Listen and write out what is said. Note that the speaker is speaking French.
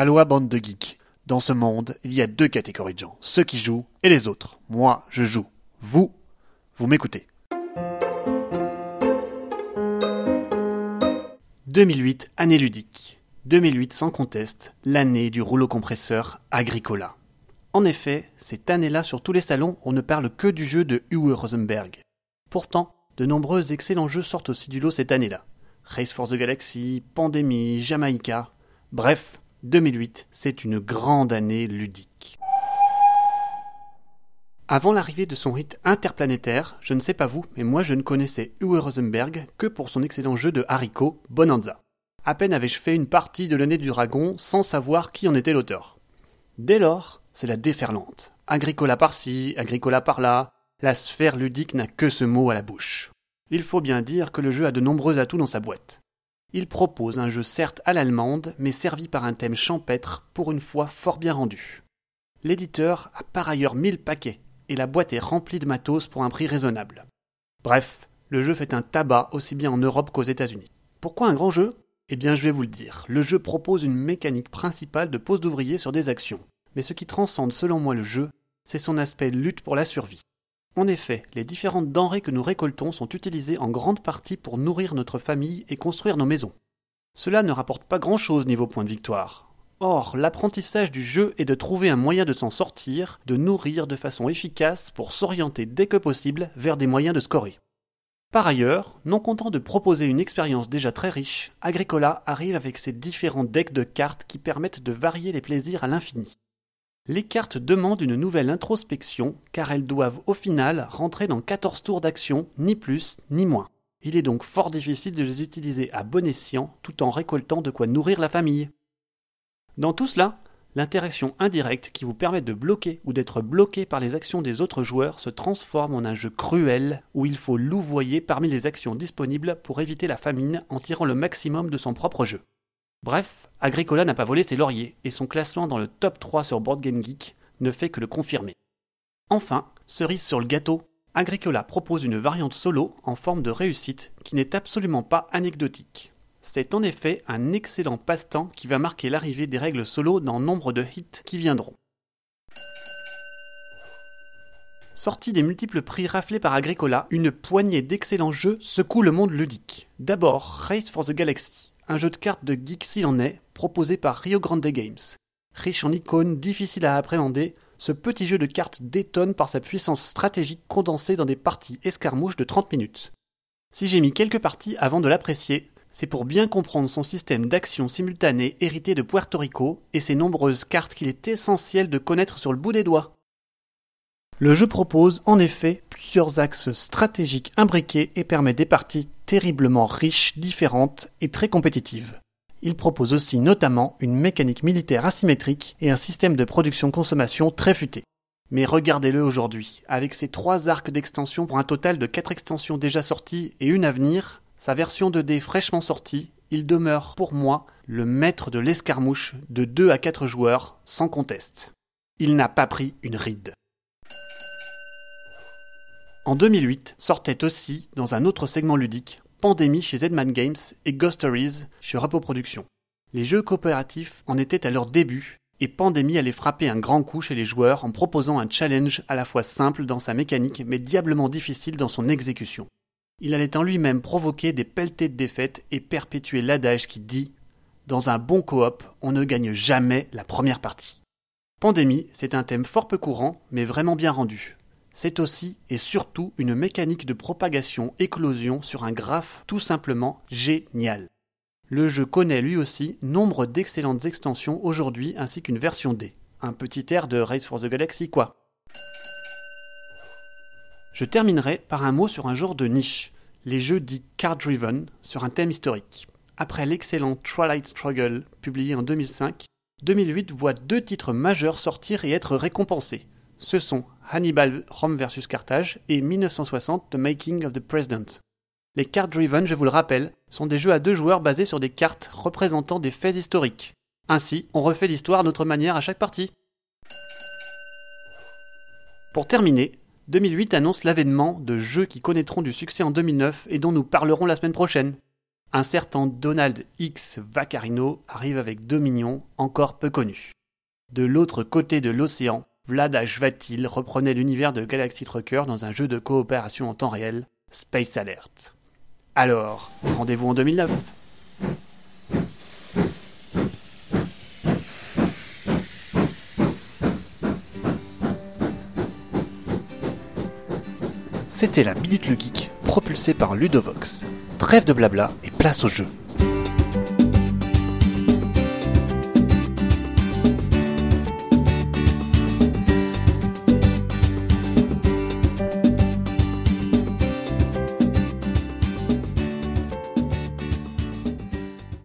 Aloha bande de geeks. Dans ce monde, il y a deux catégories de gens, ceux qui jouent et les autres. Moi, je joue. Vous, vous m'écoutez. 2008, année ludique. 2008 sans conteste, l'année du rouleau compresseur Agricola. En effet, cette année-là, sur tous les salons, on ne parle que du jeu de Uwe Rosenberg. Pourtant, de nombreux excellents jeux sortent aussi du lot cette année-là. Race for the Galaxy, Pandémie, Jamaïca. Bref, 2008, c'est une grande année ludique. Avant l'arrivée de son hit interplanétaire, je ne sais pas vous, mais moi je ne connaissais Uwe Rosenberg que pour son excellent jeu de haricot, Bonanza. À peine avais-je fait une partie de l'année du dragon sans savoir qui en était l'auteur. Dès lors, c'est la déferlante. Agricola par-ci, Agricola par-là, la sphère ludique n'a que ce mot à la bouche. Il faut bien dire que le jeu a de nombreux atouts dans sa boîte. Il propose un jeu certes à l'allemande, mais servi par un thème champêtre, pour une fois fort bien rendu. L'éditeur a par ailleurs mille paquets, et la boîte est remplie de matos pour un prix raisonnable. Bref, le jeu fait un tabac aussi bien en Europe qu'aux États-Unis. Pourquoi un grand jeu? Eh bien, je vais vous le dire. Le jeu propose une mécanique principale de pose d'ouvrier sur des actions. Mais ce qui transcende selon moi le jeu, c'est son aspect lutte pour la survie. En effet, les différentes denrées que nous récoltons sont utilisées en grande partie pour nourrir notre famille et construire nos maisons. Cela ne rapporte pas grand-chose niveau point de victoire. Or, l'apprentissage du jeu est de trouver un moyen de s'en sortir, de nourrir de façon efficace pour s'orienter dès que possible vers des moyens de scorer. Par ailleurs, non content de proposer une expérience déjà très riche, Agricola arrive avec ses différents decks de cartes qui permettent de varier les plaisirs à l'infini. Les cartes demandent une nouvelle introspection car elles doivent au final rentrer dans 14 tours d'action, ni plus ni moins. Il est donc fort difficile de les utiliser à bon escient tout en récoltant de quoi nourrir la famille. Dans tout cela, l'interaction indirecte qui vous permet de bloquer ou d'être bloqué par les actions des autres joueurs se transforme en un jeu cruel où il faut louvoyer parmi les actions disponibles pour éviter la famine en tirant le maximum de son propre jeu. Bref, Agricola n'a pas volé ses lauriers, et son classement dans le top 3 sur Board Geek ne fait que le confirmer. Enfin, cerise sur le gâteau, Agricola propose une variante solo en forme de réussite qui n'est absolument pas anecdotique. C'est en effet un excellent passe-temps qui va marquer l'arrivée des règles solo dans nombre de hits qui viendront. Sorti des multiples prix raflés par Agricola, une poignée d'excellents jeux secoue le monde ludique. D'abord Race for the Galaxy, un jeu de cartes de geek s'il en est, proposé par Rio Grande Games. Riche en icônes, difficile à appréhender, ce petit jeu de cartes détonne par sa puissance stratégique condensée dans des parties escarmouches de 30 minutes. Si j'ai mis quelques parties avant de l'apprécier, c'est pour bien comprendre son système d'action simultanée hérité de Puerto Rico et ses nombreuses cartes qu'il est essentiel de connaître sur le bout des doigts. Le jeu propose en effet plusieurs axes stratégiques imbriqués et permet des parties terriblement riches, différentes et très compétitives. Il propose aussi notamment une mécanique militaire asymétrique et un système de production-consommation très futé. Mais regardez-le aujourd'hui, avec ses trois arcs d'extension pour un total de quatre extensions déjà sorties et une à venir, sa version 2D fraîchement sortie, il demeure pour moi le maître de l'escarmouche de 2 à 4 joueurs sans conteste. Il n'a pas pris une ride. En 2008 sortait aussi, dans un autre segment ludique, Pandémie chez Zedman Games et Ghost Stories chez Repo Productions. Les jeux coopératifs en étaient à leur début et Pandémie allait frapper un grand coup chez les joueurs en proposant un challenge à la fois simple dans sa mécanique mais diablement difficile dans son exécution. Il allait en lui-même provoquer des pelletées de défaites et perpétuer l'adage qui dit Dans un bon coop, on ne gagne jamais la première partie. Pandémie, c'est un thème fort peu courant, mais vraiment bien rendu c'est aussi et surtout une mécanique de propagation-éclosion sur un graphe tout simplement génial. Le jeu connaît lui aussi nombre d'excellentes extensions aujourd'hui ainsi qu'une version D. Un petit air de Race for the Galaxy quoi. Je terminerai par un mot sur un genre de niche, les jeux dits card-driven sur un thème historique. Après l'excellent Twilight Struggle publié en 2005, 2008 voit deux titres majeurs sortir et être récompensés. Ce sont Hannibal Rome vs Carthage et 1960 The Making of the President. Les cartes driven, je vous le rappelle, sont des jeux à deux joueurs basés sur des cartes représentant des faits historiques. Ainsi, on refait l'histoire à notre manière à chaque partie. Pour terminer, 2008 annonce l'avènement de jeux qui connaîtront du succès en 2009 et dont nous parlerons la semaine prochaine. un certain Donald X Vaccarino arrive avec deux mignons encore peu connus. De l'autre côté de l'océan, Vlad Ashvatil reprenait l'univers de Galaxy Trucker dans un jeu de coopération en temps réel, Space Alert. Alors, rendez-vous en 2009 C'était la Minute le Geek, propulsée par Ludovox. Trêve de blabla et place au jeu.